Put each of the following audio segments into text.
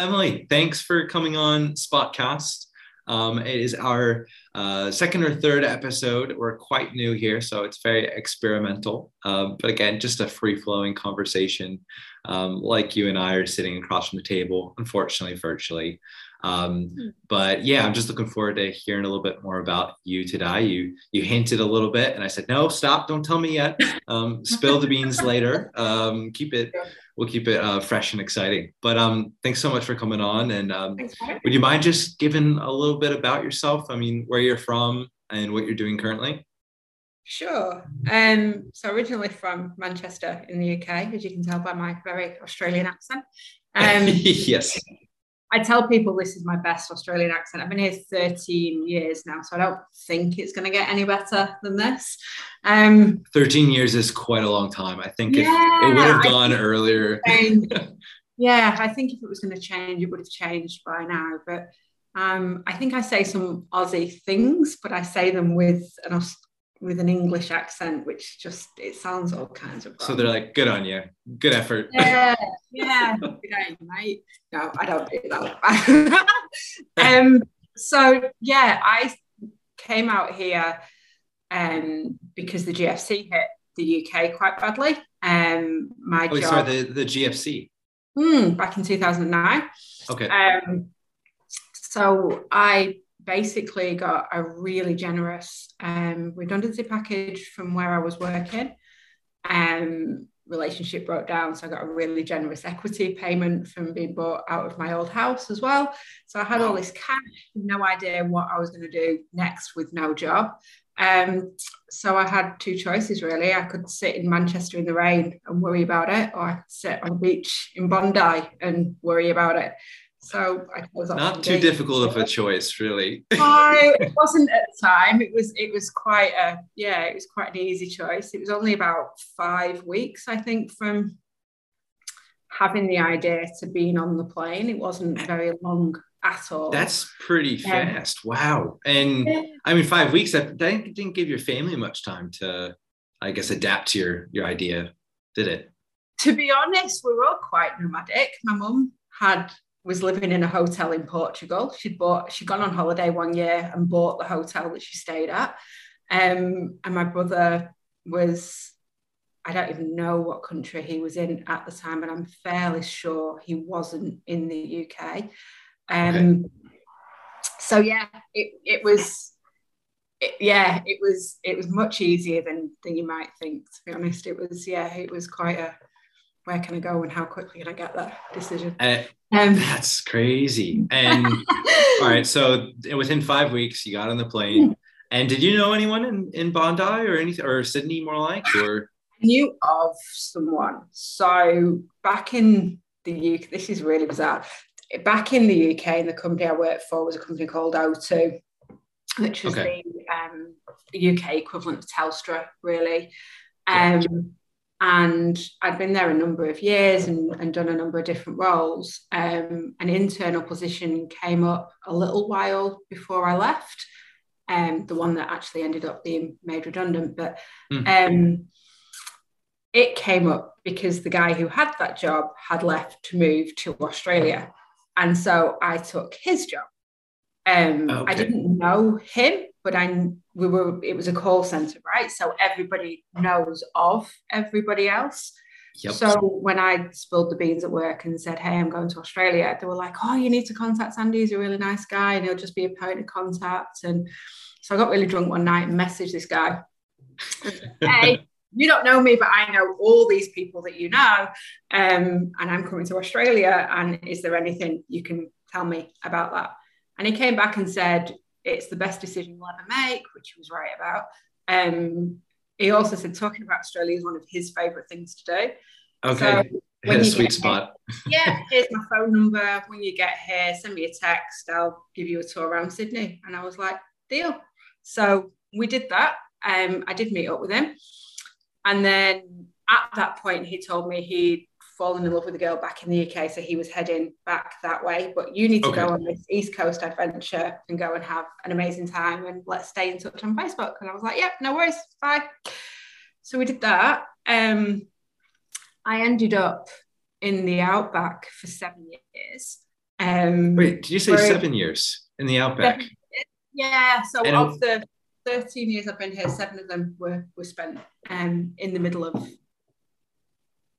Emily, thanks for coming on Spotcast. Um, it is our uh, second or third episode. We're quite new here, so it's very experimental. Um, but again, just a free flowing conversation, um, like you and I are sitting across from the table, unfortunately, virtually. Um, hmm. but yeah, I'm just looking forward to hearing a little bit more about you today. You you hinted a little bit, and I said, no, stop, don't tell me yet. Um, spill the beans later. Um, keep it. We'll keep it uh, fresh and exciting. But um, thanks so much for coming on. And um, would you mind just giving a little bit about yourself? I mean, where you're from and what you're doing currently. Sure. Um, so originally from Manchester in the UK, as you can tell by my very Australian accent. Um, yes. I tell people this is my best Australian accent. I've been here 13 years now, so I don't think it's going to get any better than this. Um, 13 years is quite a long time. I think yeah, it would have gone earlier. yeah, I think if it was going to change, it would have changed by now. But um, I think I say some Aussie things, but I say them with an with an English accent, which just it sounds all kinds of. Wrong. So they're like, "Good on you, good effort." Yeah, yeah, good on mate. No, I don't do that. um, so yeah, I came out here um, because the GFC hit the UK quite badly. Um, my oh, job. Sorry, the the GFC. Mm, back in two thousand nine. Okay. Um, so I basically got a really generous um, redundancy package from where I was working. Um, relationship broke down, so I got a really generous equity payment from being bought out of my old house as well. So I had all this cash, no idea what I was going to do next with no job. Um, so I had two choices really. I could sit in Manchester in the rain and worry about it, or I could sit on the beach in Bondi and worry about it. So I was not too difficult of a choice, really. no, it wasn't at the time. It was it was quite a yeah, it was quite an easy choice. It was only about five weeks, I think, from having the idea to being on the plane. It wasn't eh. very long at all. That's pretty um, fast. wow. And yeah. I mean, five weeks. That didn't give your family much time to, I guess, adapt to your your idea, did it? To be honest, we were all quite nomadic. My mum had was living in a hotel in Portugal. She'd bought, she'd gone on holiday one year and bought the hotel that she stayed at. Um, and my brother was, I don't even know what country he was in at the time, but I'm fairly sure he wasn't in the UK. Um, okay. So yeah, it, it was, it, yeah, it was, it was much easier than, than you might think, to be honest. It was, yeah, it was quite a, where can I go and how quickly can I get that decision? Uh, um, that's crazy. And all right, so within five weeks, you got on the plane. And did you know anyone in, in Bondi or anything or Sydney more like or I knew of someone. So back in the UK, this is really bizarre. Back in the UK, and the company I worked for was a company called O2, which was okay. the um, UK equivalent of Telstra, really. Um, and I'd been there a number of years and, and done a number of different roles. Um, an internal position came up a little while before I left, um, the one that actually ended up being made redundant. But mm. um, it came up because the guy who had that job had left to move to Australia. And so I took his job. Um, okay. I didn't know him, but I we were it was a call center, right? So everybody knows of everybody else. Yep. So when I spilled the beans at work and said, "Hey, I'm going to Australia," they were like, "Oh, you need to contact Sandy. He's a really nice guy, and he'll just be a point of contact." And so I got really drunk one night and messaged this guy. hey, you don't know me, but I know all these people that you know, um, and I'm coming to Australia. And is there anything you can tell me about that? And he came back and said, it's the best decision you'll ever make, which he was right about. Um, he also said talking about Australia is one of his favourite things to do. Okay. So Hit a sweet spot. Here, yeah, here's my phone number. When you get here, send me a text. I'll give you a tour around Sydney. And I was like, deal. So we did that. Um, I did meet up with him. And then at that point, he told me he'd fallen in love with a girl back in the UK, so he was heading back that way. But you need to okay. go on this East Coast adventure and go and have an amazing time, and let's stay in touch on Facebook. And I was like, yeah, no worries, bye. So we did that. Um, I ended up in the outback for seven years. Um, Wait, did you say seven years in the outback? Yeah. So and of the 13 years I've been here, seven of them were, were spent um, in the middle of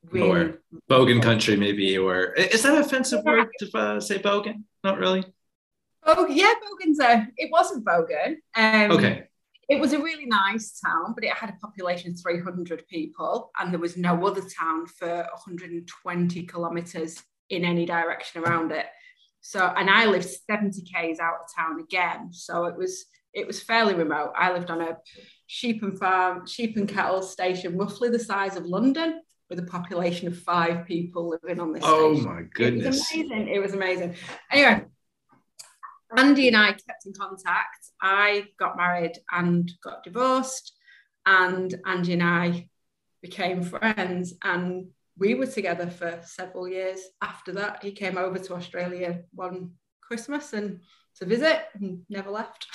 really Bogan country, maybe, or is that an offensive word to uh, say Bogan? Not really. Oh yeah, Bogan's a. It wasn't Bogan. Um, okay. It was a really nice town, but it had a population of 300 people, and there was no other town for 120 kilometres in any direction around it. So, and I lived 70 k's out of town again, so it was it was fairly remote. I lived on a sheep and farm, sheep and cattle station, roughly the size of London, with a population of five people living on this. Oh station. my goodness! It was amazing. It was amazing. Anyway, Andy and I kept in contact. I got married and got divorced, and Andy and I became friends, and we were together for several years. After that, he came over to Australia one Christmas and to visit and never left.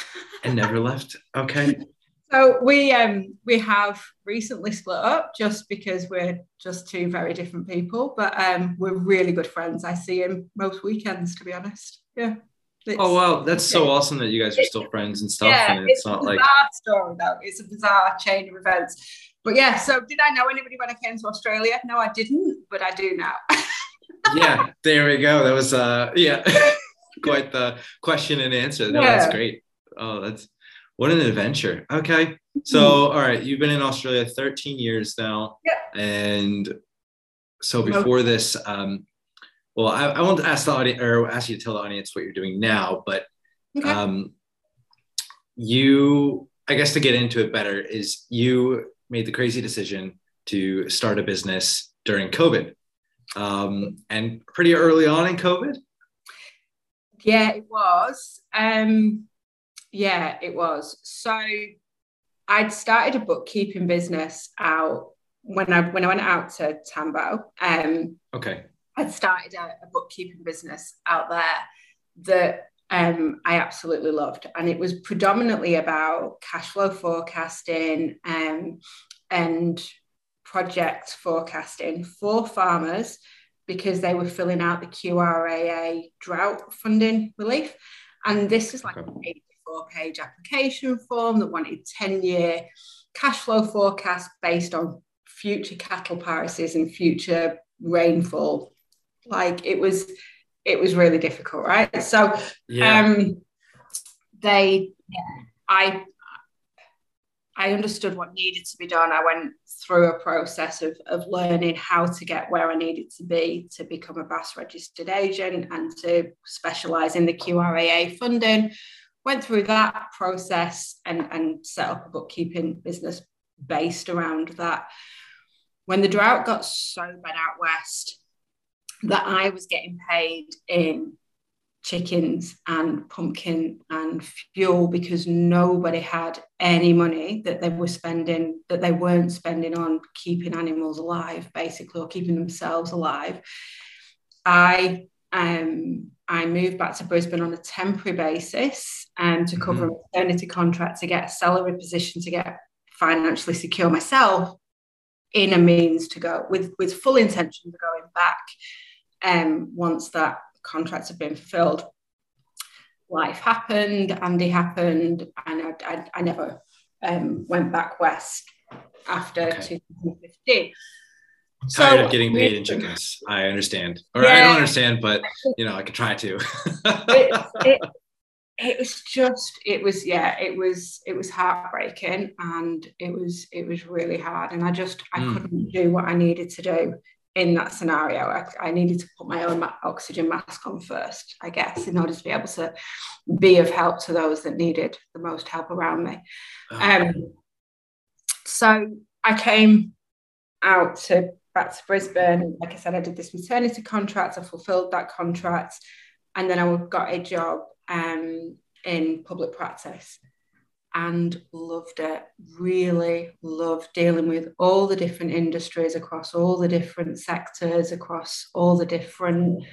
and never left. Okay. So we um we have recently split up just because we're just two very different people, but um we're really good friends. I see him most weekends, to be honest. Yeah. It's, oh wow, that's so awesome that you guys are still friends and stuff. Yeah, and it's, it's not like story though. It's a bizarre chain of events. But yeah, so did I know anybody when I came to Australia? No, I didn't, but I do now. yeah, there we go. That was uh yeah. quite the question and answer. No, yeah. that's great. Oh, that's what an adventure. Okay. So, mm-hmm. all right, you've been in Australia 13 years now. Yeah. And so before this, um, well, I, I want to ask the audience or ask you to tell the audience what you're doing now, but okay. um, you, I guess to get into it better, is you made the crazy decision to start a business during COVID. Um, and pretty early on in COVID, yeah, it was. Um, yeah, it was. So I'd started a bookkeeping business out when I when I went out to Tambo. Um, okay. I'd started a, a bookkeeping business out there that um, I absolutely loved, and it was predominantly about cash flow forecasting um, and project forecasting for farmers because they were filling out the QRAA drought funding relief. And this was like okay. 84 page application form that wanted 10 year cash flow forecast based on future cattle prices and future rainfall. Like it was, it was really difficult, right? So, yeah. um, they, I, I understood what needed to be done. I went through a process of, of learning how to get where I needed to be to become a BAS registered agent and to specialize in the QRAA funding. Went through that process and, and set up a bookkeeping business based around that. When the drought got so bad out west that I was getting paid in chickens and pumpkin and fuel because nobody had any money that they were spending that they weren't spending on keeping animals alive basically or keeping themselves alive i um i moved back to brisbane on a temporary basis and um, to cover mm-hmm. a maternity contract to get a salary position to get financially secure myself in a means to go with with full intention of going back um once that contracts have been fulfilled. Life happened, Andy happened, and I, I, I never um, went back west after okay. 2015. Tired so, of getting paid in chickens. I understand, or yeah, I don't understand, but you know, I could try to. it, it, it was just, it was, yeah, it was, it was heartbreaking, and it was, it was really hard, and I just, I mm. couldn't do what I needed to do in that scenario, I, I, needed to put my own oxygen mask on first, I guess, in order to be able to be of help to those that needed the most help around me. Oh. Um, so I came out to back to Brisbane. Like I said, I did this maternity contract. I fulfilled that contract, and then I got a job um, in public practice and loved it. Really loved dealing with all the different industries across all the different sectors, across all the different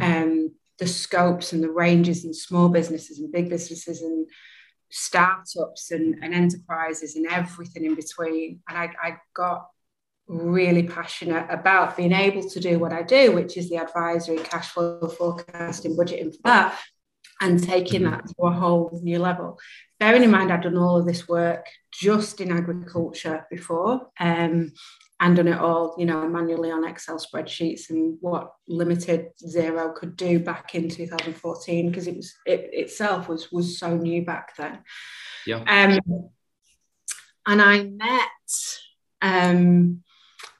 um, the scopes and the ranges and small businesses and big businesses and startups and, and enterprises and everything in between. And I, I got really passionate about being able to do what I do, which is the advisory, cash flow forecasting, budgeting for that, and taking that to a whole new level. Bearing in mind, I've done all of this work just in agriculture before. Um, and done it all, you know, manually on Excel spreadsheets and what limited Xero could do back in 2014 because it was it itself was was so new back then. Yeah. Um, and I met um,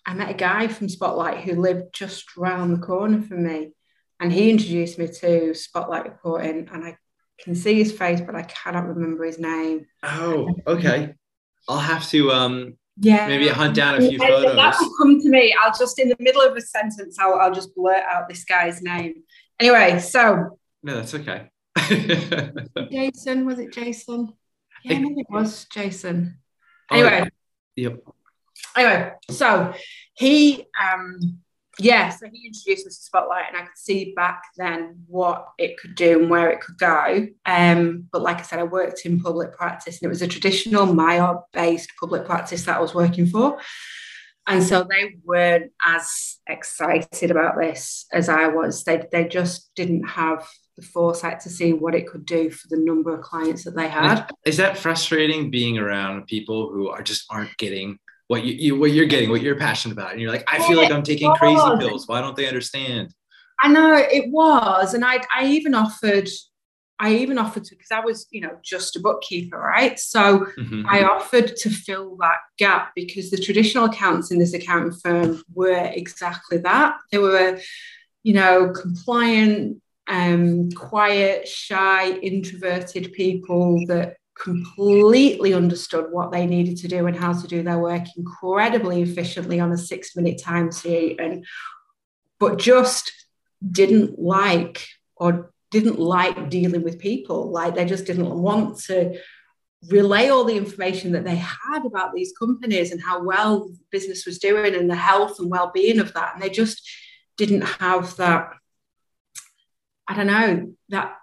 I met a guy from Spotlight who lived just round the corner from me, and he introduced me to Spotlight reporting, and I can see his face, but I cannot remember his name. Oh, okay. I'll have to um yeah maybe hunt down a few photos. That will come to me. I'll just in the middle of a sentence, I'll, I'll just blurt out this guy's name. Anyway, so no, that's okay. Jason, was it Jason? Yeah, maybe it was Jason. Oh, Anyway, Yep. Anyway, so he um yeah, so he introduced us to Spotlight and I could see back then what it could do and where it could go. Um, but like I said, I worked in public practice and it was a traditional MYOB based public practice that I was working for. And so they weren't as excited about this as I was. They, they just didn't have the foresight to see what it could do for the number of clients that they had. Is that frustrating being around people who are just aren't getting what you, you what you're getting, what you're passionate about, and you're like, I feel like I'm taking crazy pills. Why don't they understand? I know it was, and I I even offered, I even offered to because I was you know just a bookkeeper, right? So Mhm. I offered to fill that gap because the traditional accountants in this accounting firm were exactly that. They were, you know, compliant, um, quiet, shy, introverted people that completely understood what they needed to do and how to do their work incredibly efficiently on a six minute time sheet and but just didn't like or didn't like dealing with people. Like they just didn't want to relay all the information that they had about these companies and how well business was doing and the health and well-being of that. And they just didn't have that i don't know that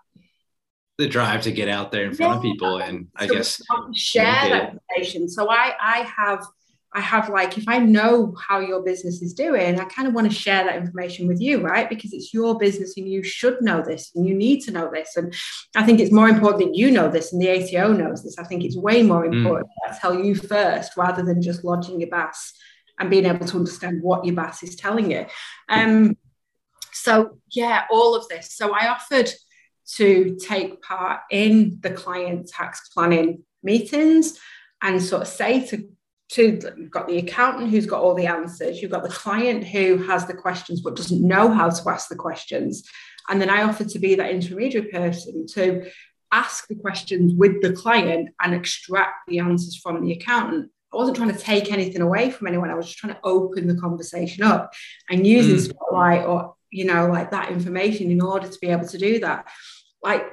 the drive to get out there in front of people, and I guess share that information. So I I have I have like if I know how your business is doing, I kind of want to share that information with you, right? Because it's your business and you should know this and you need to know this. And I think it's more important that you know this and the ATO knows this. I think it's way more Mm. important that I tell you first rather than just lodging your BAS and being able to understand what your BAS is telling you. Um, so yeah, all of this. So I offered to take part in the client tax planning meetings and sort of say to to you've got the accountant who's got all the answers you've got the client who has the questions but doesn't know how to ask the questions and then i offered to be that intermediary person to ask the questions with the client and extract the answers from the accountant i wasn't trying to take anything away from anyone i was just trying to open the conversation up and using Mm. spotlight or you know like that information in order to be able to do that like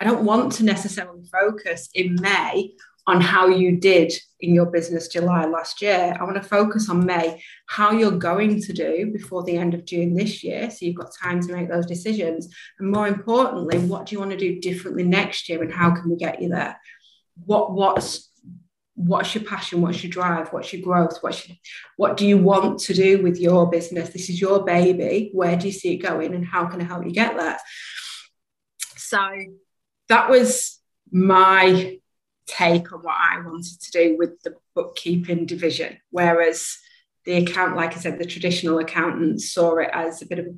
I don't want to necessarily focus in May on how you did in your business July last year. I want to focus on May, how you're going to do before the end of June this year. So you've got time to make those decisions. And more importantly, what do you want to do differently next year and how can we get you there? What what's what's your passion? What's your drive? What's your growth? What's your, what do you want to do with your business? This is your baby. Where do you see it going and how can I help you get there? So that was my take on what I wanted to do with the bookkeeping division. Whereas the account, like I said, the traditional accountants saw it as a bit of a,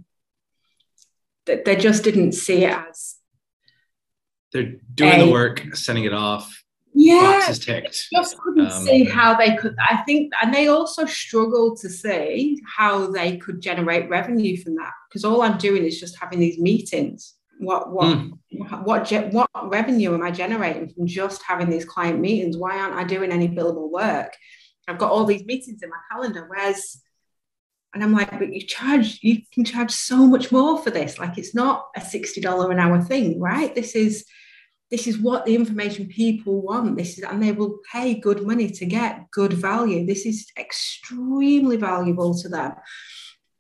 that they just didn't see it as they're doing the work, sending it off, yeah, boxes ticked. just couldn't Um, see how they could. I think, and they also struggled to see how they could generate revenue from that because all I'm doing is just having these meetings. What what Mm. what what revenue am I generating from just having these client meetings? Why aren't I doing any billable work? I've got all these meetings in my calendar. Where's and I'm like, but you charge, you can charge so much more for this. Like it's not a $60 an hour thing, right? This is this is what the information people want. This is, and they will pay good money to get good value. This is extremely valuable to them.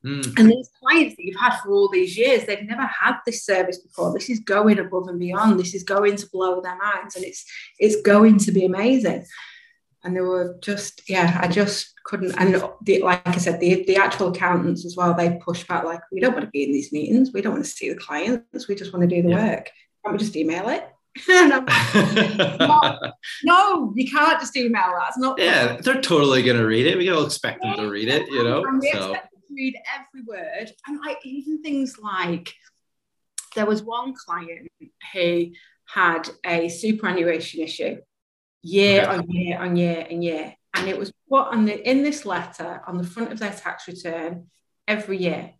Mm. And these clients that you've had for all these years, they've never had this service before. This is going above and beyond. This is going to blow their minds, and it's it's going to be amazing. And they were just, yeah, I just couldn't and the, like i said the, the actual accountants as well they push back like we don't want to be in these meetings we don't want to see the clients we just want to do the yeah. work can't we just email it like, no, you can't just email that. It's not. Yeah, they're totally gonna read it. We all expect them to read it, you know. And we so. expect them to read every word, and like even things like there was one client who had a superannuation issue year okay. on year on year and year. And it was put on the in this letter on the front of their tax return every year.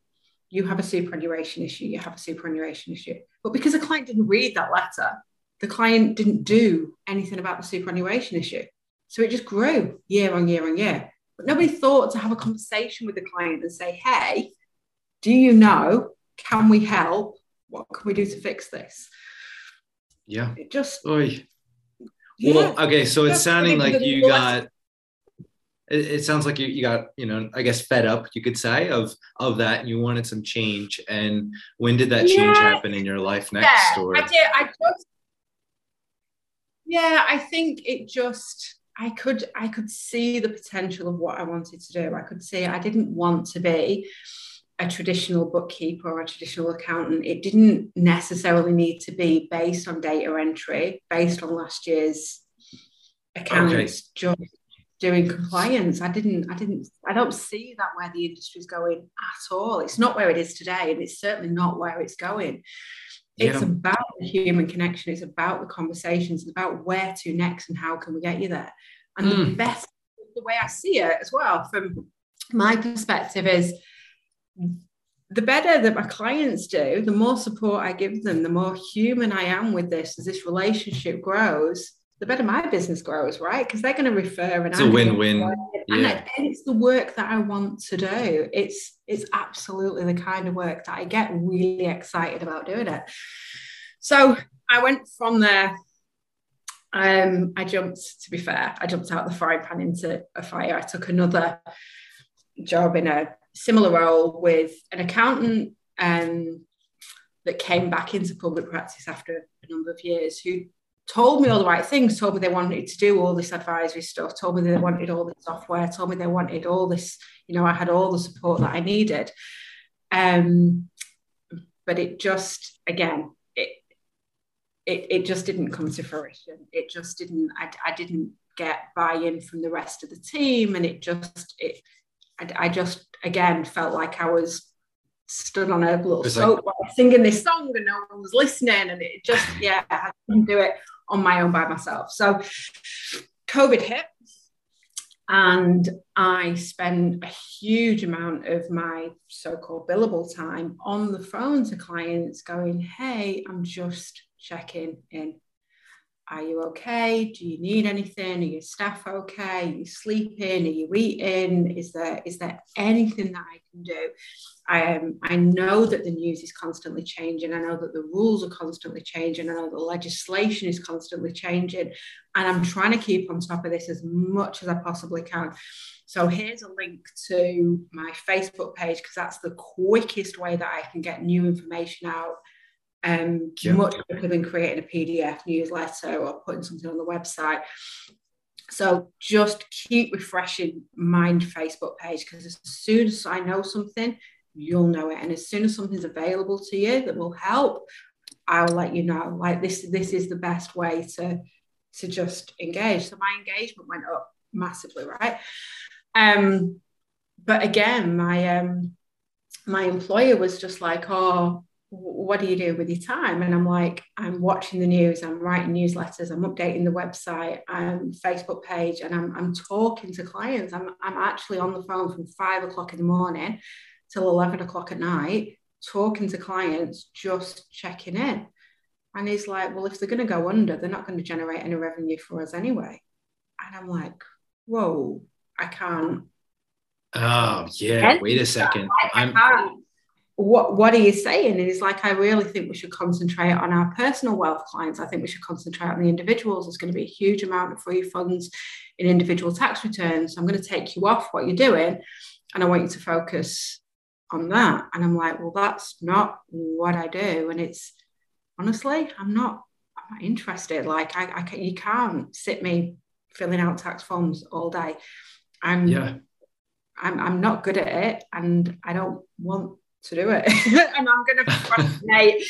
You have a superannuation issue, you have a superannuation issue. But because the client didn't read that letter, the client didn't do anything about the superannuation issue. So it just grew year on year on year. But nobody thought to have a conversation with the client and say, hey, do you know? Can we help? What can we do to fix this? Yeah. It just Oy. Yeah. Well, okay, so it's sounding like you got it, it, sounds like you, you got, you know, I guess fed up, you could say, of of that and you wanted some change. And when did that change yeah. happen in your life next? Yeah, or? I did. I just yeah, I think it just I could I could see the potential of what I wanted to do. I could see I didn't want to be a traditional bookkeeper or a traditional accountant. It didn't necessarily need to be based on data entry, based on last year's accounts, okay. just doing compliance. I didn't, I didn't, I don't see that where the industry is going at all. It's not where it is today, and it's certainly not where it's going. It's yeah. about the human connection, it's about the conversations, it's about where to next and how can we get you there. And mm. the best the way I see it as well from my perspective is the better that my clients do, the more support I give them, the more human I am with this as this relationship grows, the better my business grows, right? Because they're going to refer and it's I'm a win-win. Yeah. And it's the work that I want to do. It's it's absolutely the kind of work that I get really excited about doing it. So I went from there. Um, I jumped, to be fair, I jumped out the frying pan into a fire. I took another job in a similar role with an accountant um, that came back into public practice after a number of years who told me all the right things, told me they wanted to do all this advisory stuff, told me they wanted all the software, told me they wanted all this, you know, I had all the support that I needed. Um, but it just, again, it, it, it just didn't come to fruition. It just didn't, I, I didn't get buy-in from the rest of the team. And it just, it, I, I just again felt like I was stood on a little soapbox like, singing this song and no one was listening and it just yeah I couldn't do it on my own by myself so COVID hit and I spent a huge amount of my so-called billable time on the phone to clients going hey I'm just checking in are you okay? Do you need anything? Are your staff okay? Are you sleeping? Are you eating? Is there is there anything that I can do? I um, I know that the news is constantly changing. I know that the rules are constantly changing. I know the legislation is constantly changing, and I'm trying to keep on top of this as much as I possibly can. So here's a link to my Facebook page because that's the quickest way that I can get new information out um, yeah. much quicker than creating a PDF newsletter or putting something on the website. So just keep refreshing my Facebook page because as soon as I know something, you'll know it. And as soon as something's available to you that will help, I'll let you know. Like this, this is the best way to to just engage. So my engagement went up massively, right? Um, but again, my um my employer was just like, oh, what do you do with your time? And I'm like, I'm watching the news, I'm writing newsletters, I'm updating the website, I'm Facebook page, and I'm, I'm talking to clients. I'm, I'm actually on the phone from five o'clock in the morning till 11 o'clock at night, talking to clients, just checking in. And he's like, well, if they're going to go under, they're not going to generate any revenue for us anyway. And I'm like, whoa, I can't. Oh, yeah. Wait a second. I, I I'm what what are you saying? And he's like, I really think we should concentrate on our personal wealth clients. I think we should concentrate on the individuals. There's going to be a huge amount of free funds in individual tax returns. So I'm going to take you off what you're doing, and I want you to focus on that. And I'm like, well, that's not what I do. And it's honestly, I'm not, I'm not interested. Like I, I you can't sit me filling out tax forms all day. I'm yeah I'm, I'm not good at it and I don't want to do it. and I'm going to procrastinate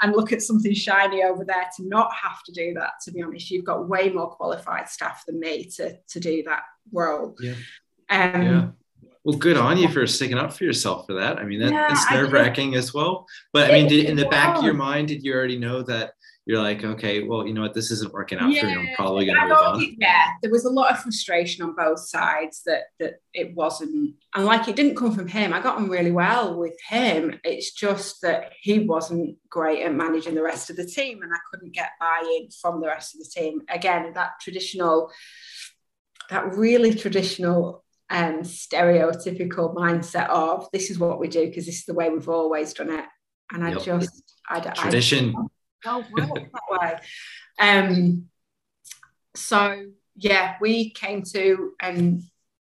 and look at something shiny over there to not have to do that. To be honest, you've got way more qualified staff than me to, to do that role. Yeah. Um, yeah. Well, good on you for sticking up for yourself for that. I mean, that, yeah, that's nerve wracking as well. But I mean, did, in the back of your mind, did you already know that you're like, okay, well, you know what, this isn't working out yeah, for you. I'm probably going to move on. Yeah, there was a lot of frustration on both sides that that it wasn't, and like it didn't come from him. I got on really well with him. It's just that he wasn't great at managing the rest of the team, and I couldn't get buy-in from the rest of the team. Again, that traditional, that really traditional um, stereotypical mindset of this is what we do because this is the way we've always done it. And I yep. just, I, tradition. I, that way. Um, so yeah, we came to and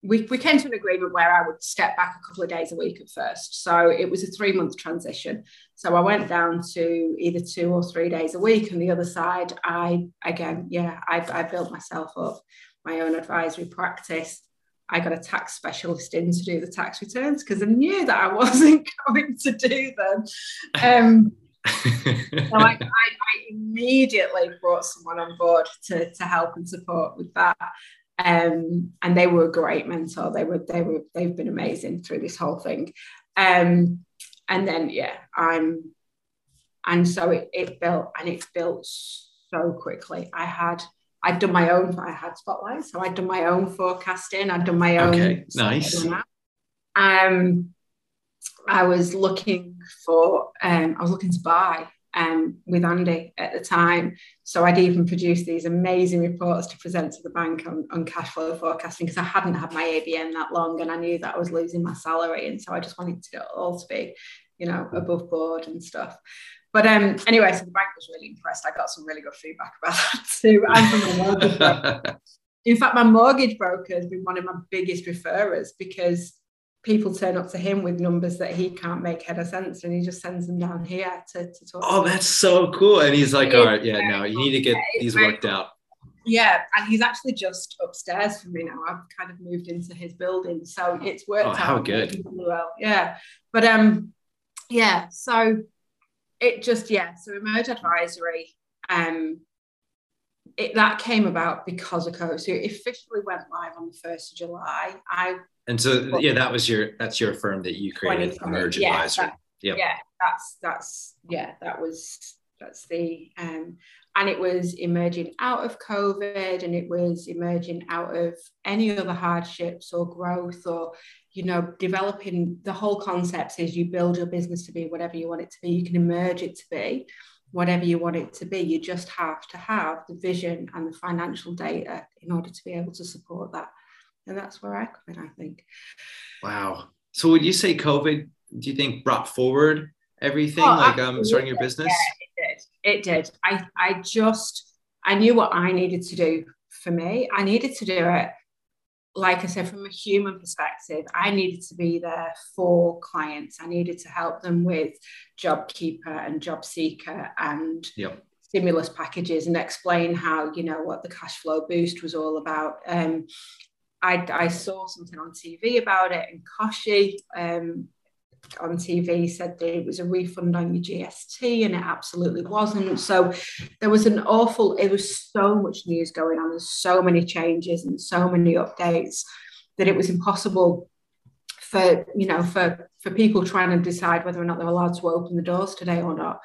we, we came to an agreement where I would step back a couple of days a week at first. So it was a three month transition. So I went down to either two or three days a week. And the other side, I again, yeah, I, I built myself up my own advisory practice. I got a tax specialist in to do the tax returns because I knew that I wasn't going to do them. Um, so I, I, I, immediately brought someone on board to, to help and support with that. Um, and they were a great mentor. They were, they were, they've been amazing through this whole thing. Um, and then, yeah, I'm, and so it, it built and it's built so quickly. I had, I'd done my own, I had spotlight. So I'd done my own forecasting. I'd done my own. Okay, nice. Um, I was looking for, um, I was looking to buy um, with Andy at the time. So I'd even produced these amazing reports to present to the bank on, on cash flow forecasting because I hadn't had my ABN that long and I knew that I was losing my salary. And so I just wanted to all to be, you know, above board and stuff. But um, anyway, so the bank was really impressed. I got some really good feedback about that too. And from In fact, my mortgage broker has been one of my biggest referrers because people turn up to him with numbers that he can't make head of sense and he just sends them down here to, to talk oh that's so cool. And he's like all right yeah no you need to get these worked out. yeah and he's actually just upstairs from me now. I've kind of moved into his building so it's worked oh, out how good well. Yeah but um yeah so it just yeah so emerge advisory um it, that came about because of COVID. So it officially went live on the 1st of July. I and so yeah, that was your that's your firm that you created, Emerge yeah, Advisory. That, yep. Yeah, that's that's yeah, that was that's the um and it was emerging out of COVID and it was emerging out of any other hardships or growth or you know developing the whole concept is you build your business to be whatever you want it to be you can emerge it to be whatever you want it to be you just have to have the vision and the financial data in order to be able to support that and that's where I come in, I think. Wow. So would you say COVID, do you think brought forward everything, oh, like um, starting your business? Yeah, it did. It did. I, I just, I knew what I needed to do for me. I needed to do it, like I said, from a human perspective, I needed to be there for clients. I needed to help them with JobKeeper and JobSeeker and yep stimulus packages and explain how you know what the cash flow boost was all about um, I, I saw something on TV about it, and Kochie um, on TV said that it was a refund on your GST, and it absolutely wasn't. So there was an awful, it was so much news going on, and so many changes and so many updates that it was impossible for you know for for people trying to decide whether or not they're allowed to open the doors today or not.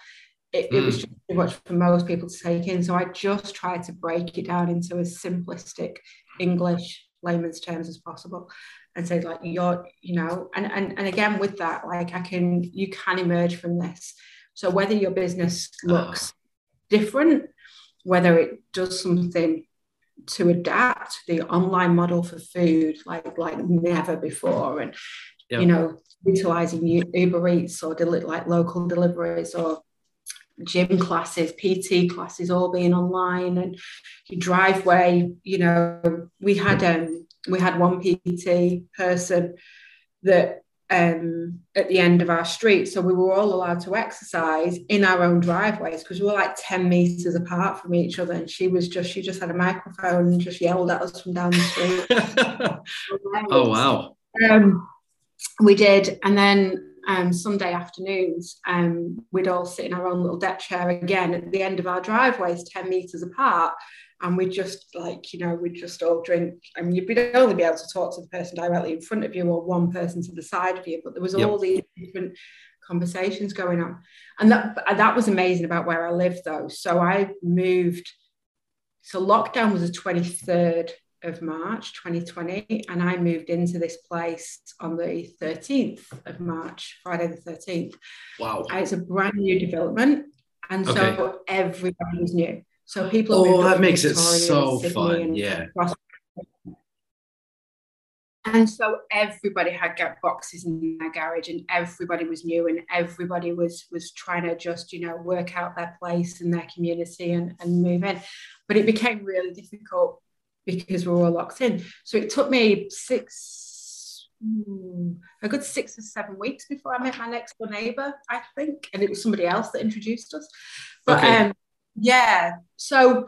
It, mm. it was hmm. just too much for most people to take in. So I just tried to break it down into as simplistic English layman's terms as possible and say like you're you know and, and and again with that like i can you can emerge from this so whether your business looks different whether it does something to adapt the online model for food like like never before and yep. you know utilizing uber eats or deli- like local deliveries or gym classes, PT classes, all being online, and your driveway. You know, we had um we had one PT person that um at the end of our street, so we were all allowed to exercise in our own driveways because we were like ten meters apart from each other, and she was just she just had a microphone and just yelled at us from down the street. oh wow! Um, we did, and then um, Sunday afternoons, um, we'd all sit in our own little deck chair again at the end of our driveways, 10 meters apart. And we'd just like, you know, we'd just all drink. I mean, you'd only be able to talk to the person directly in front of you or one person to the side of you, but there was yep. all these different conversations going on. And that, that was amazing about where I lived though. So I moved, so lockdown was the 23rd of March 2020, and I moved into this place on the 13th of March, Friday the 13th. Wow. It's a brand new development, and so okay. everybody was new. So people. Oh, that makes it so fun. Yeah. And so everybody had got boxes in their garage, and everybody was new, and everybody was was trying to just you know work out their place in their community and and move in. But it became really difficult because we were all locked in. So it took me six, hmm, a good six or seven weeks before I met my next door neighbor, I think. And it was somebody else that introduced us. But okay. um, yeah, so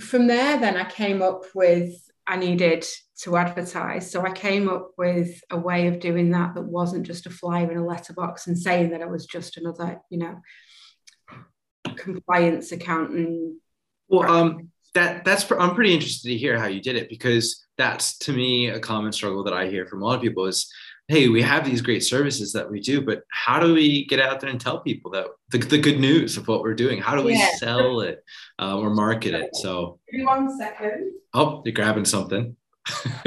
from there, then I came up with I needed to advertise. So I came up with a way of doing that that wasn't just a flyer in a letterbox and saying that it was just another, you know, compliance accountant. Well, um, that that's I'm pretty interested to hear how you did it because that's to me a common struggle that I hear from a lot of people is hey we have these great services that we do but how do we get out there and tell people that the, the good news of what we're doing how do we yeah. sell it uh, or market it so Give me one second oh you're grabbing something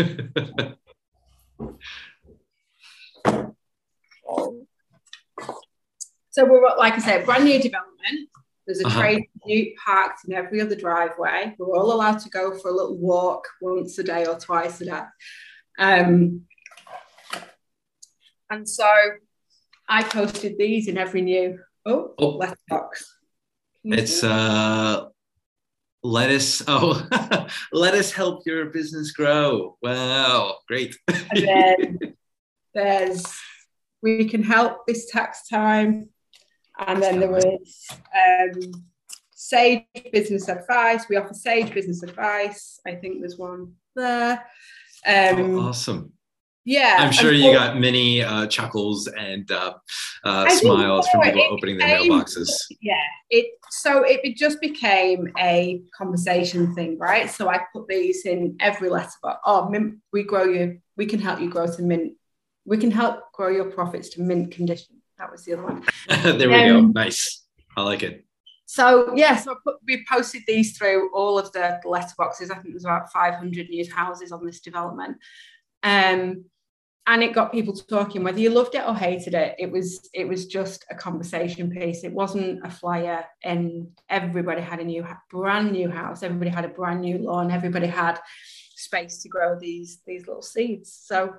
so we're like I said brand new development there's a uh-huh. trade parked in every other driveway. We're all allowed to go for a little walk once a day or twice a day. Um, and so I posted these in every new oh, oh. letterbox. It's uh let us oh let us help your business grow. Wow, great. and then there's we can help this tax time and then there was um, Sage Business Advice. We offer Sage Business Advice. I think there's one there. Um, oh, awesome. Yeah. I'm sure you got many uh, chuckles and uh, uh, smiles so. from people it opening their mailboxes. Yeah. It so it, it just became a conversation thing, right? So I put these in every letter, but oh, mint, we grow you, we can help you grow to mint, we can help grow your profits to mint condition that was the other one. there we um, go. Nice. I like it. So yeah, so put, we posted these through all of the letterboxes. I think there's about 500 new houses on this development, um, and it got people talking. Whether you loved it or hated it, it was it was just a conversation piece. It wasn't a flyer, and everybody had a new brand new house. Everybody had a brand new lawn. Everybody had space to grow these these little seeds. So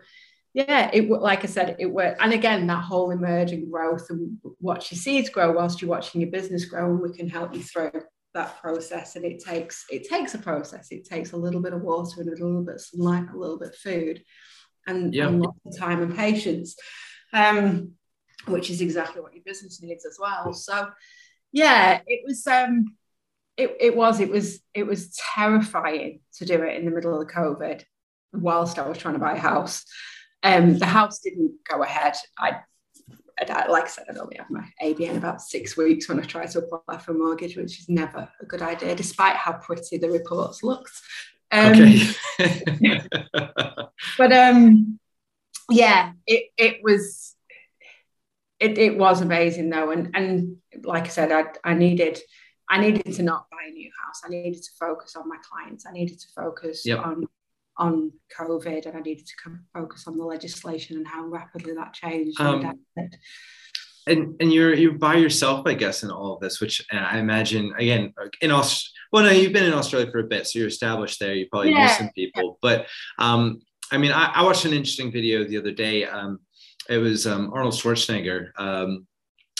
yeah, it like I said, it worked. And again, that whole emerging growth and watch your seeds grow whilst you're watching your business grow, and we can help you through that process. And it takes it takes a process. It takes a little bit of water and a little bit of sunlight, a little bit of food, and, yeah. and lots of time and patience. Um, which is exactly what your business needs as well. So yeah, it was um it, it was it was it was terrifying to do it in the middle of COVID whilst I was trying to buy a house. Um, the house didn't go ahead. I, I, like I said, I'd only have my ABN about six weeks when I tried to apply for a mortgage, which is never a good idea, despite how pretty the reports looked. Um, okay. but um, yeah, it it was it, it was amazing though, and and like I said, I I needed I needed to not buy a new house. I needed to focus on my clients. I needed to focus yep. on on COVID, and I needed to focus on the legislation and how rapidly that changed. Um, and and you're you're by yourself, I guess, in all of this, which I imagine again in Australia. Well, no, you've been in Australia for a bit, so you're established there. You probably yeah. know some people, but um, I mean, I, I, watched an interesting video the other day. Um, it was um, Arnold Schwarzenegger. Um,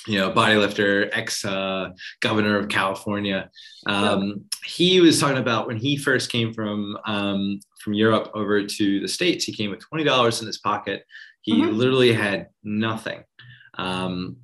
you know, body lifter, ex uh, governor of California. Um, he was talking about when he first came from um, from Europe over to the States. He came with twenty dollars in his pocket. He mm-hmm. literally had nothing. Um,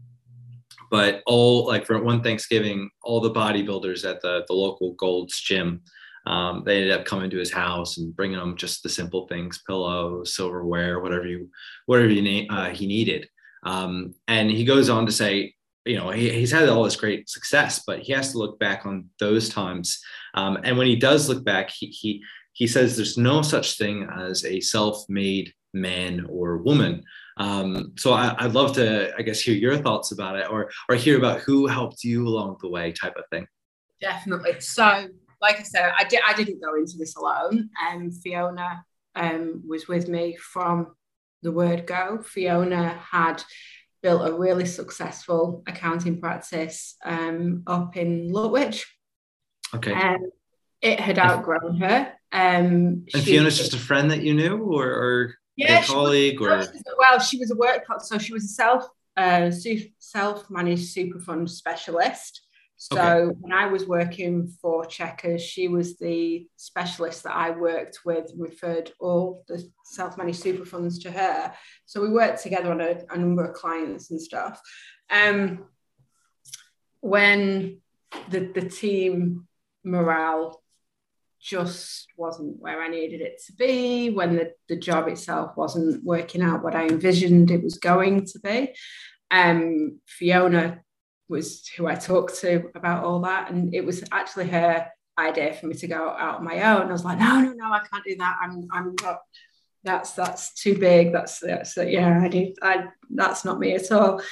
but all like for one Thanksgiving, all the bodybuilders at the the local Gold's gym Um, they ended up coming to his house and bringing him just the simple things, pillows, silverware, whatever you, whatever you uh, he needed. Um, and he goes on to say, you know, he, he's had all this great success, but he has to look back on those times. Um, and when he does look back, he, he, he says there's no such thing as a self-made man or woman. Um, so I, would love to, I guess, hear your thoughts about it, or or hear about who helped you along the way, type of thing. Definitely. So, like I said, I did. I didn't go into this alone. And um, Fiona um, was with me from the word go. Fiona had built a really successful accounting practice um, up in Lutwyche. Okay. Um, it had outgrown her. Um, and Fiona's just a friend that you knew, or, or yeah, colleague, was, or well, she was a work so she was a self uh, self managed super fund specialist. So okay. when I was working for Checkers, she was the specialist that I worked with, referred all the self-managed super funds to her. So we worked together on a, a number of clients and stuff. Um, when the, the team morale just wasn't where I needed it to be, when the, the job itself wasn't working out what I envisioned it was going to be. Um, Fiona was who I talked to about all that. And it was actually her idea for me to go out on my own. I was like, no, no, no, I can't do that. I'm, I'm not. That's that's too big. That's that's yeah. I need. I that's not me at all.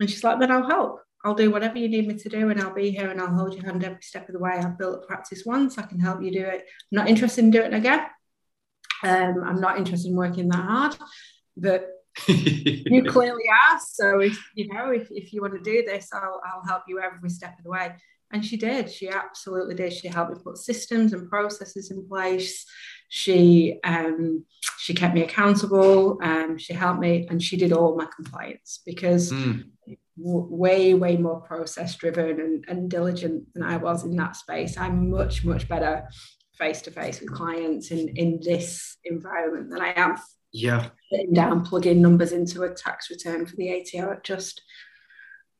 And she's like, then I'll help. I'll do whatever you need me to do, and I'll be here and I'll hold your hand every step of the way. I've built a practice once. I can help you do it. I'm not interested in doing it again. Um, I'm not interested in working that hard, but you clearly are. So if you know, if, if you want to do this, I'll, I'll help you every step of the way. And she did. She absolutely did. She helped me put systems and processes in place. She um, she kept me accountable. Um, she helped me, and she did all my compliance because mm. Way way more process driven and, and diligent than I was in that space. I'm much much better face to face with clients in in this environment than I am yeah. sitting down plugging numbers into a tax return for the ATO it just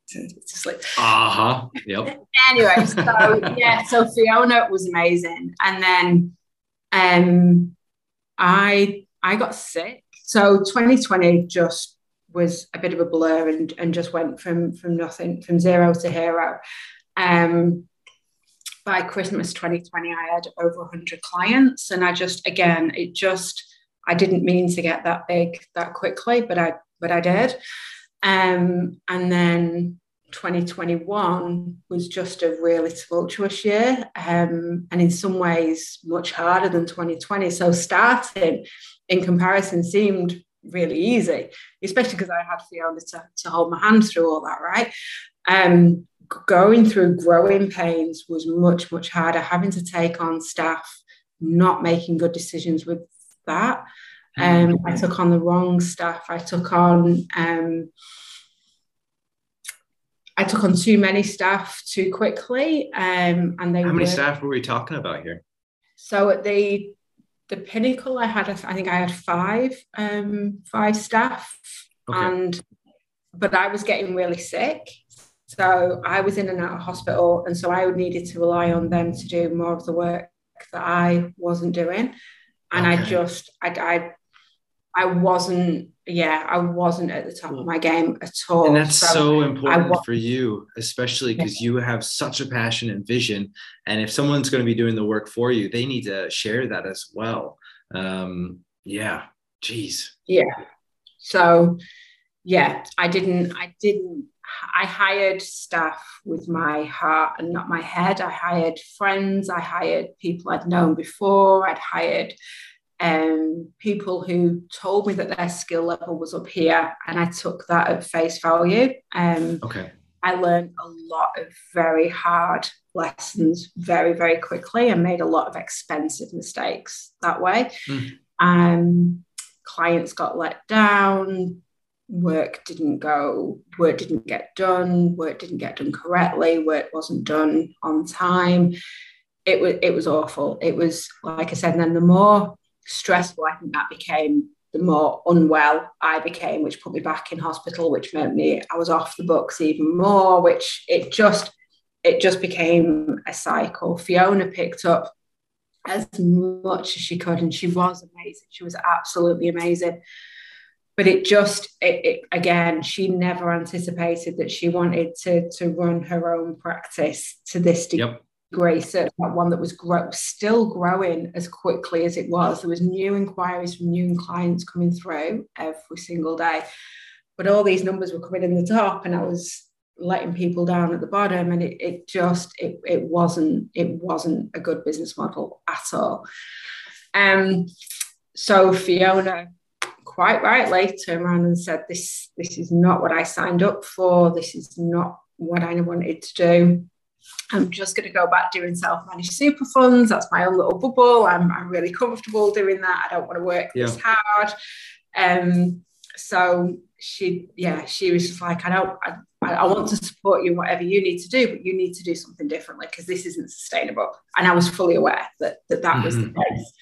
it's just like uh-huh. Yep. Anyway so yeah so Fiona was amazing. And then um I I got sick. So 2020 just was a bit of a blur and and just went from from nothing from zero to hero um by Christmas 2020 I had over 100 clients and I just again it just I didn't mean to get that big that quickly, but I but I did. Um, and then 2021 was just a really tumultuous year, um, and in some ways much harder than 2020. So starting in comparison seemed really easy, especially because I had Fiona to, to hold my hand through all that, right? Um, going through growing pains was much, much harder, having to take on staff, not making good decisions with that. Um, I took on the wrong staff. I took on um, I took on too many staff too quickly, um, and they. How many were, staff were we talking about here? So at the the pinnacle, I had a, I think I had five um, five staff, okay. and but I was getting really sick, so I was in and out of hospital, and so I needed to rely on them to do more of the work that I wasn't doing and okay. I just I, I I wasn't yeah I wasn't at the top of my game at all. And that's so, so important for you, especially because you have such a passion and vision. And if someone's going to be doing the work for you, they need to share that as well. Um, yeah, geez. Yeah. So yeah, I didn't I didn't I hired staff with my heart and not my head. I hired friends, I hired people I'd known before, I'd hired um, people who told me that their skill level was up here, and I took that at face value. Um, okay. I learned a lot of very hard lessons very, very quickly and made a lot of expensive mistakes that way. Mm. Um, clients got let down, work didn't go, work didn't get done, work didn't get done correctly, work wasn't done on time. It was it was awful. It was like I said, and then the more stressful I think that became, the more unwell I became, which put me back in hospital, which meant me I was off the books even more, which it just it just became a cycle. Fiona picked up as much as she could. And she was amazing. She was absolutely amazing. But it just, it, it, again, she never anticipated that she wanted to, to run her own practice to this degree. Yep grace that one that was grow, still growing as quickly as it was. There was new inquiries from new clients coming through every single day, but all these numbers were coming in the top, and I was letting people down at the bottom, and it, it just it, it wasn't it wasn't a good business model at all. Um, so Fiona quite rightly turned around and said, "This this is not what I signed up for. This is not what I wanted to do." I'm just going to go back doing self-managed super funds. That's my own little bubble. I'm, I'm really comfortable doing that. I don't want to work yeah. this hard. Um, so she, yeah, she was just like, I don't, I, I want to support you in whatever you need to do, but you need to do something differently because this isn't sustainable. And I was fully aware that that, that mm-hmm. was the mm-hmm. case.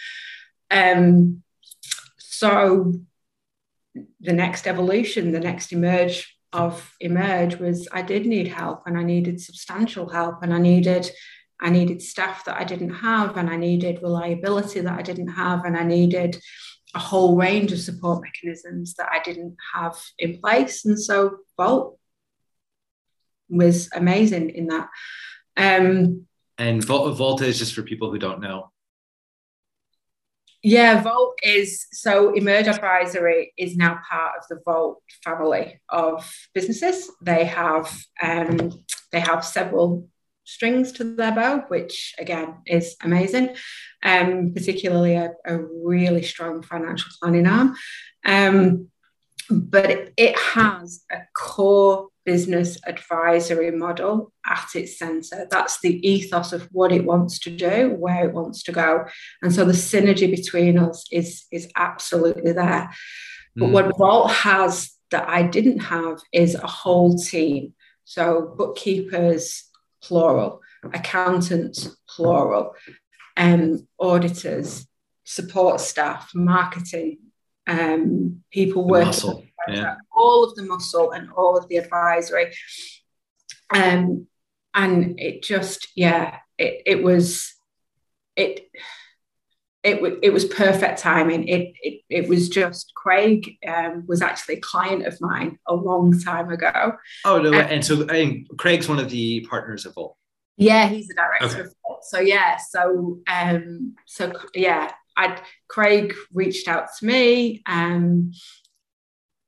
Um, so the next evolution, the next emerge of emerge was I did need help and I needed substantial help and I needed I needed staff that I didn't have and I needed reliability that I didn't have and I needed a whole range of support mechanisms that I didn't have in place. And so Vault was amazing in that. Um, and Vault is just for people who don't know yeah, Vault is so Emerge Advisory is now part of the Vault family of businesses. They have um, they have several strings to their bow, which again is amazing. Um, particularly a, a really strong financial planning arm. Um, but it, it has a core business advisory model at its center. That's the ethos of what it wants to do, where it wants to go. And so the synergy between us is, is absolutely there. But mm. what Vault has that I didn't have is a whole team. So bookkeepers, plural, accountants, plural, um, auditors, support staff, marketing, um, people working yeah. all of the muscle and all of the advisory. Um, and it just, yeah, it, it was, it, it, it was perfect timing. It, it, it was just Craig um, was actually a client of mine a long time ago. Oh no! Um, and so and Craig's one of the partners of Vault. Yeah, he's the director okay. of Vault. So yeah, so um, so yeah, I Craig reached out to me. Um,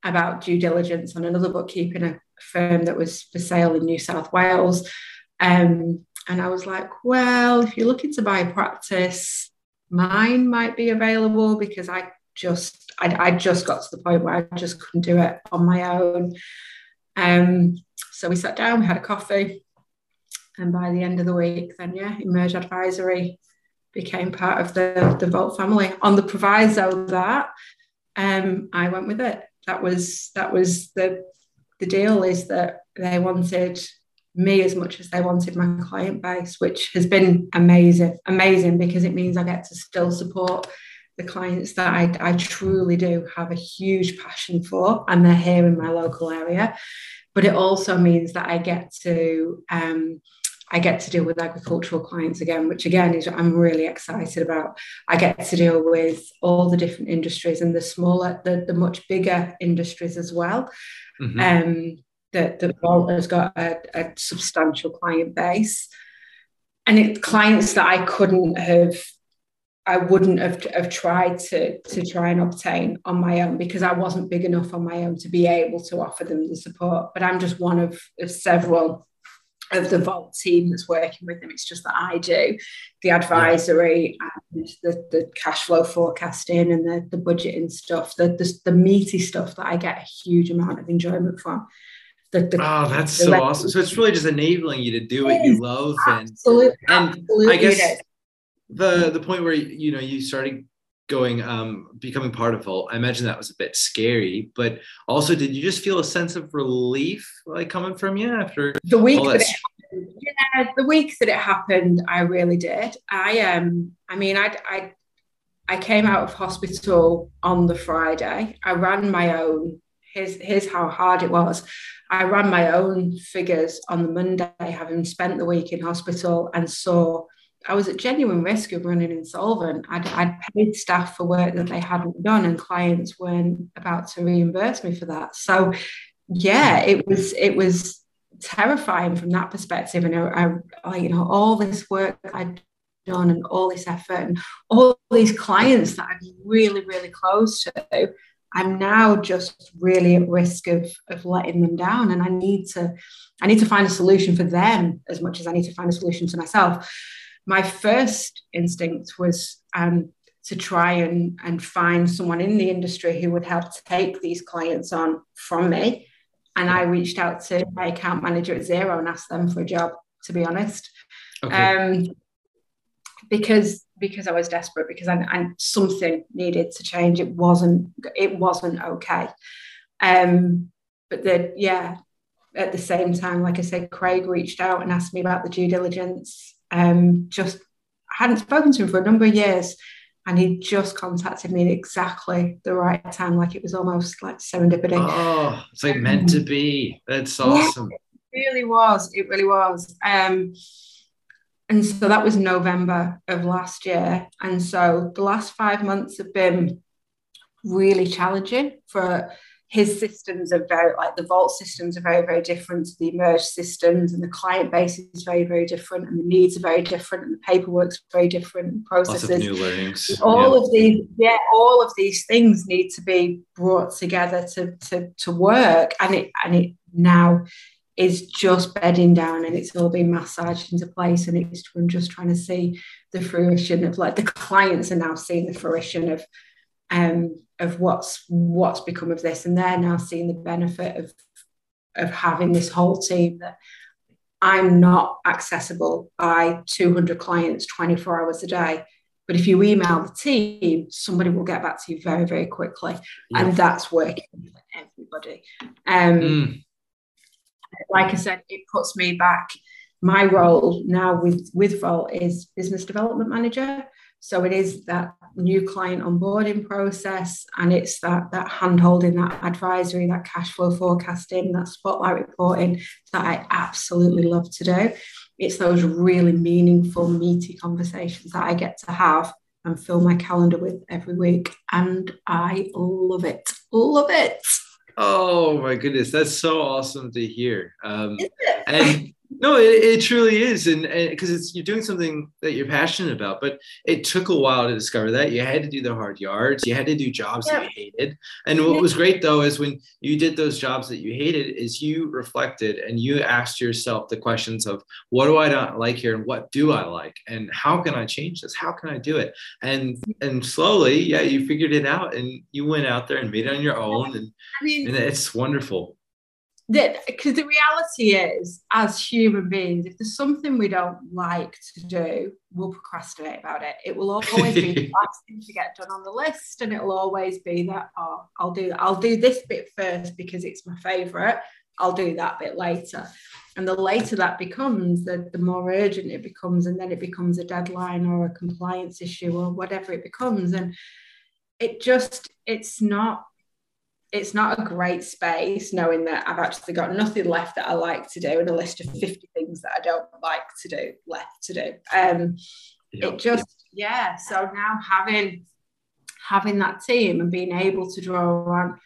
about due diligence on another bookkeeping firm that was for sale in New South Wales. Um, and I was like, well, if you're looking to buy a practice, mine might be available because I just I, I just got to the point where I just couldn't do it on my own. Um, so we sat down, we had a coffee, and by the end of the week, then yeah, Emerge Advisory became part of the the Vault family on the proviso that um, I went with it that was that was the the deal is that they wanted me as much as they wanted my client base, which has been amazing, amazing because it means I get to still support the clients that I, I truly do have a huge passion for, and they're here in my local area. But it also means that I get to um, I get to deal with agricultural clients again, which again is I'm really excited about. I get to deal with all the different industries and the smaller, the, the much bigger industries as well. Mm-hmm. Um, that the Vault has got a, a substantial client base, and it clients that I couldn't have I wouldn't have, have tried to, to try and obtain on my own because I wasn't big enough on my own to be able to offer them the support. But I'm just one of, of several of the Vault team that's working with them. It's just that I do the advisory and the, the cash flow forecasting and the, the budgeting stuff, the, the, the meaty stuff that I get a huge amount of enjoyment from. The, the, oh, that's so awesome. So it's really just enabling you to do what you love. And, absolutely, and absolutely I guess the, the point where, you know, you started going um becoming part of Vault, I imagine that was a bit scary, but also did you just feel a sense of relief like coming from you after the week that, that it happened? Yeah, the week that it happened, I really did. I um I mean I I I came out of hospital on the Friday. I ran my own here's here's how hard it was. I ran my own figures on the Monday, having spent the week in hospital and saw I was at genuine risk of running insolvent. I'd, I'd paid staff for work that they hadn't done, and clients weren't about to reimburse me for that. So, yeah, it was it was terrifying from that perspective. And I, I you know, all this work I'd done and all this effort and all these clients that I'm really, really close to, I'm now just really at risk of, of letting them down. And I need to, I need to find a solution for them as much as I need to find a solution to myself. My first instinct was um, to try and, and find someone in the industry who would help take these clients on from me. And I reached out to my account manager at Xero and asked them for a job, to be honest. Okay. Um, because because I was desperate because I, I, something needed to change. It wasn't it wasn't okay. Um, but then yeah, at the same time, like I said, Craig reached out and asked me about the due diligence. Um, just I hadn't spoken to him for a number of years, and he just contacted me at exactly the right time, like it was almost like serendipity. Oh, it's like meant to be. That's awesome. Yeah, it really was. It really was. Um, and so that was November of last year. And so the last five months have been really challenging for his systems are very like the vault systems are very very different to the emerge systems and the client base is very very different and the needs are very different and the paperwork's very different processes Lots of new learnings all yeah. of these yeah all of these things need to be brought together to to to work and it and it now is just bedding down and it's all being massaged into place and it's I'm just trying to see the fruition of like the clients are now seeing the fruition of um of what's what's become of this and they're now seeing the benefit of of having this whole team that I'm not accessible by 200 clients 24 hours a day but if you email the team somebody will get back to you very very quickly yeah. and that's working for everybody um mm like I said, it puts me back. My role now with with Vault is business development manager. So it is that new client onboarding process, and it's that that hand holding, that advisory, that cash flow forecasting, that spotlight reporting that I absolutely love to do. It's those really meaningful, meaty conversations that I get to have and fill my calendar with every week, and I love it. Love it. Oh my goodness, that's so awesome to hear. Um, and no, it, it, truly is, and because it's you're doing something that you're passionate about. But it took a while to discover that. You had to do the hard yards. You had to do jobs that you hated. And what was great though is when you did those jobs that you hated, is you reflected and you asked yourself the questions of what do I not like here, and what do I like, and how can I change this? How can I do it? And and slowly, yeah, you figured it out, and you went out there and made it on your own, and I mean, and it's wonderful because the reality is as human beings if there's something we don't like to do we'll procrastinate about it. It will always be the last thing to get done on the list and it'll always be that oh i'll do i'll do this bit first because it's my favorite i'll do that bit later. And the later that becomes the, the more urgent it becomes and then it becomes a deadline or a compliance issue or whatever it becomes. And it just it's not it's not a great space knowing that I've actually got nothing left that I like to do and a list of 50 things that I don't like to do left to do. Um, yep. It just, yeah. So now having having that team and being able to draw on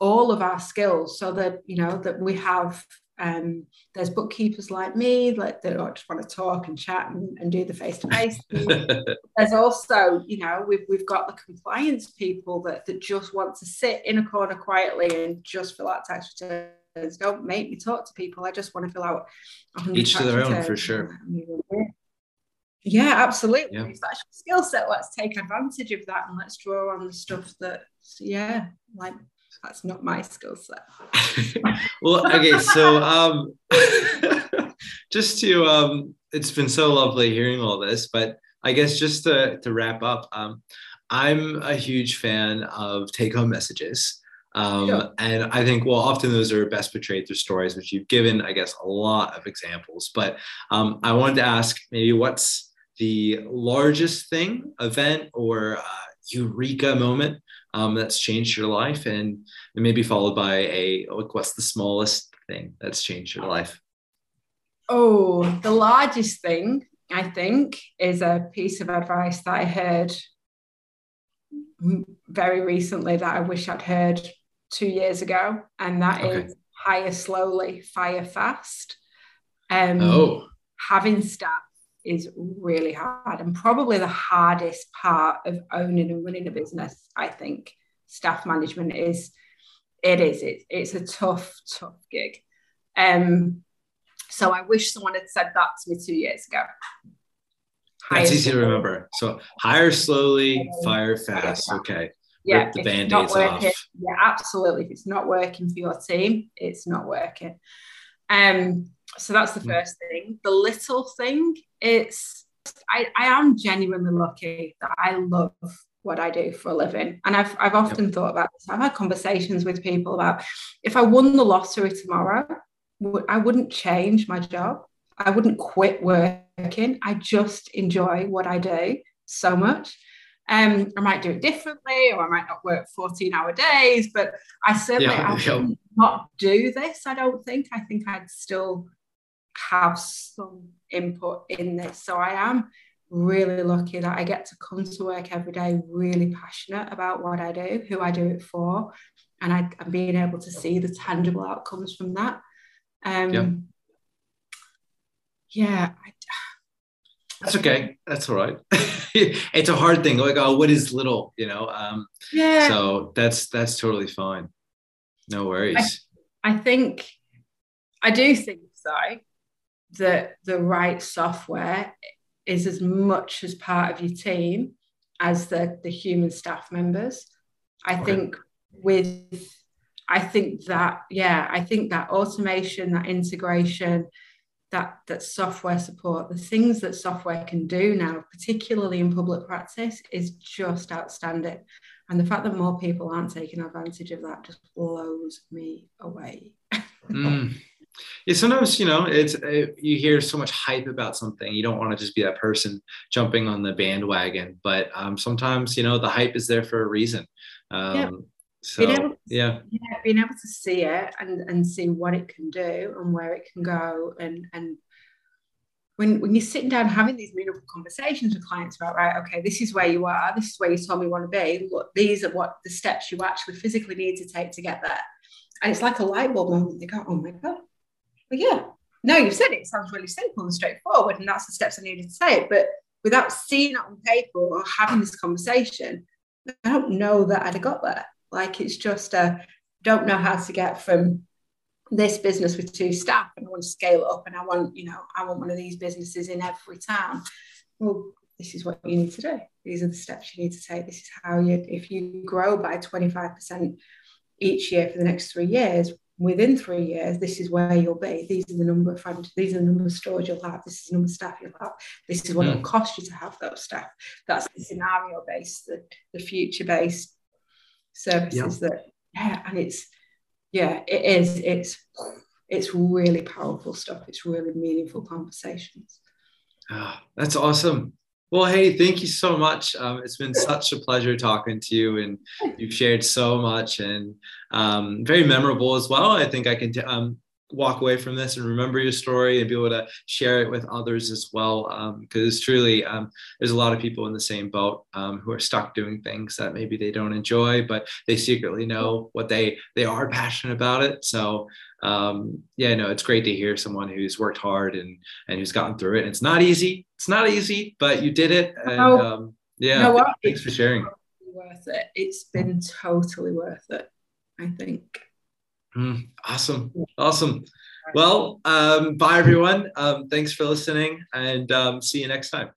all of our skills so that you know that we have um, there's bookkeepers like me that, that just want to talk and chat and, and do the face to face. There's also, you know, we've, we've got the compliance people that, that just want to sit in a corner quietly and just fill out tax returns. Don't make me talk to people. I just want to fill out each to their own for sure. Yeah, absolutely. Yeah. If that's your skill set, let's take advantage of that and let's draw on the stuff that, yeah, like that's not my skill set. well, okay, so um, just to um, it's been so lovely hearing all this, but I guess just to to wrap up, um, I'm a huge fan of take home messages. Um, yeah. And I think, well, often those are best portrayed through stories, which you've given, I guess, a lot of examples. But um, I wanted to ask maybe what's the largest thing, event, or uh, eureka moment um, that's changed your life and, and maybe followed by a like what's the smallest thing that's changed your life oh the largest thing I think, is a piece of advice that I heard very recently that I wish I'd heard two years ago, and that okay. is hire slowly, fire fast. Um, oh. Having staff is really hard and probably the hardest part of owning and running a business. I think staff management is, it is, it, it's a tough, tough gig. Um, so I wish someone had said that to me two years ago. Hire That's easy slowly. to remember. So hire slowly, fire fast. Okay. Yeah, Rip the band-aids off. Yeah, absolutely. If it's not working for your team, it's not working. Um, so that's the hmm. first thing. The little thing, it's I, I am genuinely lucky that I love what I do for a living. And I've I've often yep. thought about this. I've had conversations with people about if I won the lottery tomorrow, I wouldn't change my job. I wouldn't quit working. I just enjoy what I do so much. Um, I might do it differently, or I might not work 14 hour days, but I certainly yeah, I would not do this. I don't think. I think I'd still have some input in this. So I am really lucky that I get to come to work every day really passionate about what I do, who I do it for, and I, am being able to see the tangible outcomes from that. Um, yeah. Yeah. I, that's okay. That's all right. it's a hard thing. Like, oh, what is little? You know. Um, yeah. So that's that's totally fine. No worries. I, I think I do think so that the right software is as much as part of your team as the, the human staff members. I okay. think with I think that, yeah, I think that automation, that integration, that that software support, the things that software can do now, particularly in public practice, is just outstanding. And the fact that more people aren't taking advantage of that just blows me away. mm yeah, sometimes you know it's it, you hear so much hype about something you don't want to just be that person jumping on the bandwagon but um, sometimes you know the hype is there for a reason um, yeah. so to, yeah. yeah being able to see it and and see what it can do and where it can go and and when, when you're sitting down having these meaningful conversations with clients about right okay this is where you are this is where you told me you want to be look these are what the steps you actually physically need to take to get there and it's like a light bulb moment they go oh my god but yeah, no, you've said it. It sounds really simple and straightforward, and that's the steps I needed to say. it. But without seeing it on paper or having this conversation, I don't know that I'd have got there. Like it's just a don't know how to get from this business with two staff and I want to scale up and I want, you know, I want one of these businesses in every town. Well, this is what you need to do. These are the steps you need to take. This is how you, if you grow by 25% each year for the next three years, within three years, this is where you'll be. These are the number of friends, these are the number of stores you'll have, this is the number of staff you'll have, this is what mm. it'll cost you to have those staff. That's the scenario based, the, the future based services that, yeah, and it's, yeah, it is, it's, it's really powerful stuff. It's really meaningful conversations. Oh, that's awesome. Well, hey, thank you so much. Um, it's been such a pleasure talking to you, and you've shared so much and um, very memorable as well. I think I can t- um, walk away from this and remember your story and be able to share it with others as well. Because um, truly, um, there's a lot of people in the same boat um, who are stuck doing things that maybe they don't enjoy, but they secretly know what they they are passionate about it. So um, yeah, no, it's great to hear someone who's worked hard and and who's gotten through it. And it's not easy. It's not easy, but you did it. And um, yeah, know thanks for sharing. Worth it. It's been totally worth it. I think. Mm, awesome, awesome. Well, um, bye everyone. Um, thanks for listening, and um, see you next time.